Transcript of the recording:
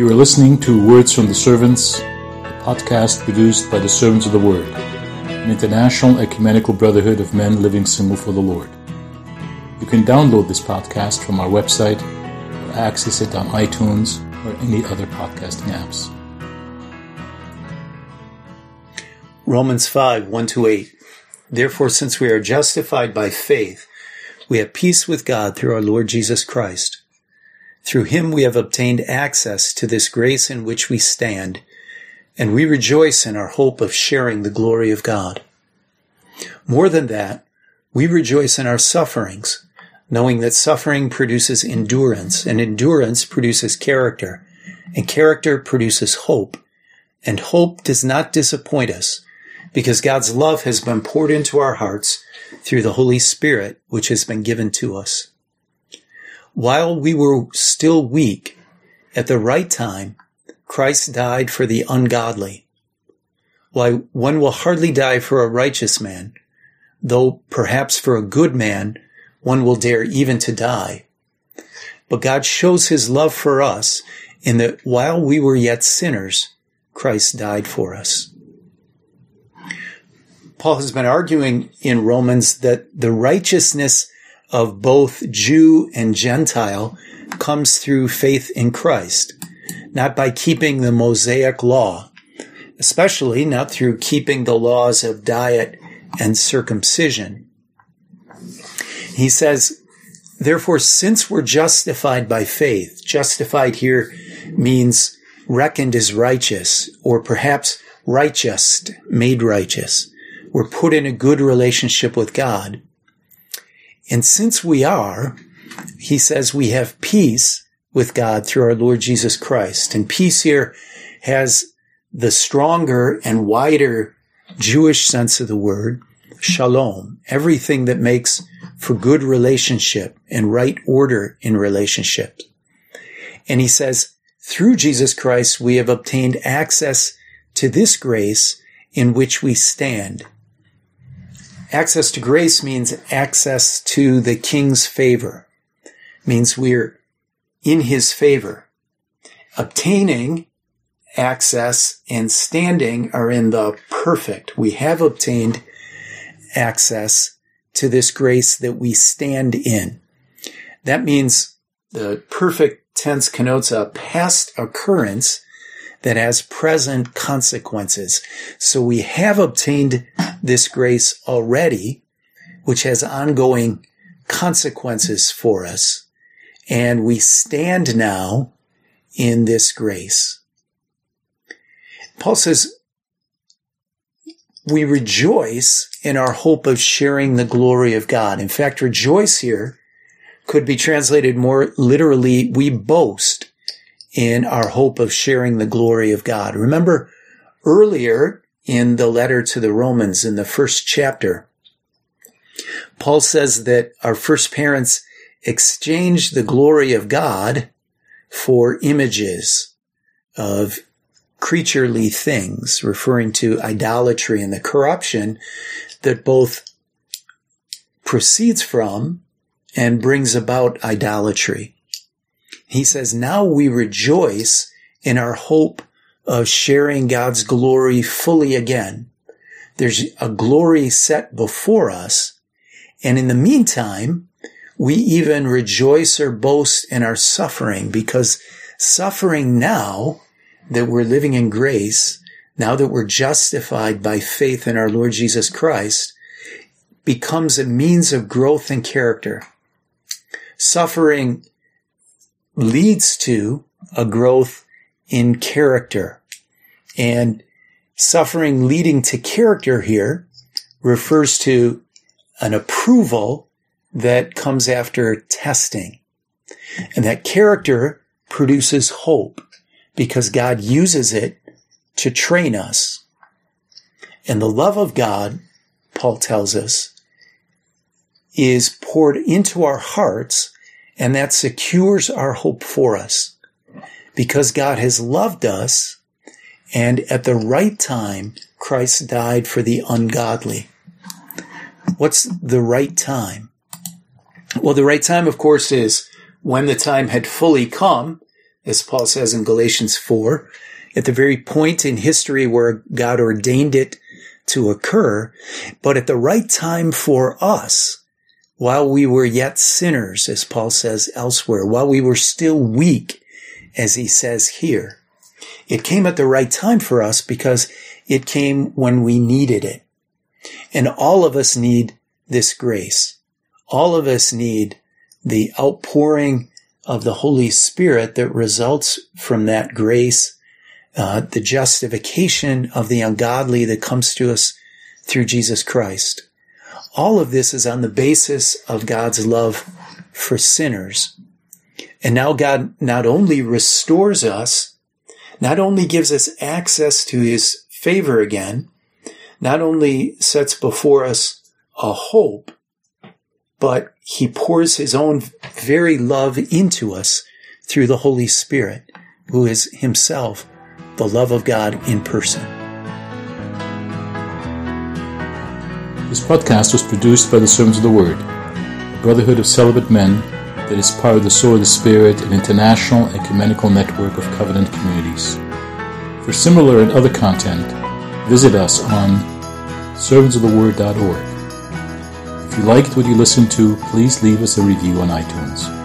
You are listening to Words from the Servants, a podcast produced by the Servants of the Word, an international ecumenical brotherhood of men living single for the Lord. You can download this podcast from our website or access it on iTunes or any other podcasting apps. Romans 5, 1 to 8. Therefore, since we are justified by faith, we have peace with God through our Lord Jesus Christ. Through him we have obtained access to this grace in which we stand, and we rejoice in our hope of sharing the glory of God. More than that, we rejoice in our sufferings, knowing that suffering produces endurance, and endurance produces character, and character produces hope, and hope does not disappoint us because God's love has been poured into our hearts through the Holy Spirit, which has been given to us. While we were still weak, at the right time, Christ died for the ungodly. Why, one will hardly die for a righteous man, though perhaps for a good man, one will dare even to die. But God shows his love for us in that while we were yet sinners, Christ died for us. Paul has been arguing in Romans that the righteousness of both Jew and Gentile comes through faith in Christ, not by keeping the Mosaic law, especially not through keeping the laws of diet and circumcision. He says, therefore, since we're justified by faith, justified here means reckoned as righteous, or perhaps righteous, made righteous. We're put in a good relationship with God. And since we are, he says we have peace with God through our Lord Jesus Christ. And peace here has the stronger and wider Jewish sense of the word, shalom, everything that makes for good relationship and right order in relationships. And he says, through Jesus Christ, we have obtained access to this grace in which we stand. Access to grace means access to the king's favor. Means we're in his favor. Obtaining access and standing are in the perfect. We have obtained access to this grace that we stand in. That means the perfect tense connotes a past occurrence that has present consequences. So we have obtained this grace already, which has ongoing consequences for us. And we stand now in this grace. Paul says, we rejoice in our hope of sharing the glory of God. In fact, rejoice here could be translated more literally, we boast in our hope of sharing the glory of God. Remember earlier in the letter to the Romans in the first chapter, Paul says that our first parents exchanged the glory of God for images of creaturely things, referring to idolatry and the corruption that both proceeds from and brings about idolatry. He says, now we rejoice in our hope of sharing God's glory fully again. There's a glory set before us. And in the meantime, we even rejoice or boast in our suffering because suffering now that we're living in grace, now that we're justified by faith in our Lord Jesus Christ, becomes a means of growth and character. Suffering leads to a growth in character. And suffering leading to character here refers to an approval that comes after testing. And that character produces hope because God uses it to train us. And the love of God, Paul tells us, is poured into our hearts and that secures our hope for us because God has loved us and at the right time, Christ died for the ungodly. What's the right time? Well, the right time, of course, is when the time had fully come as Paul says in Galatians 4, at the very point in history where God ordained it to occur, but at the right time for us, while we were yet sinners, as Paul says elsewhere, while we were still weak, as he says here. It came at the right time for us because it came when we needed it. And all of us need this grace. All of us need the outpouring of the Holy Spirit that results from that grace, uh, the justification of the ungodly that comes to us through Jesus Christ. All of this is on the basis of God's love for sinners. And now God not only restores us, not only gives us access to his favor again, not only sets before us a hope, but he pours his own very love into us through the Holy Spirit, who is himself the love of God in person. This podcast was produced by the Servants of the Word, brotherhood of celibate men that is part of the Sword of the Spirit, an international ecumenical network of covenant communities. For similar and other content, visit us on servantsoftheword.org. If you liked what you listened to, please leave us a review on iTunes.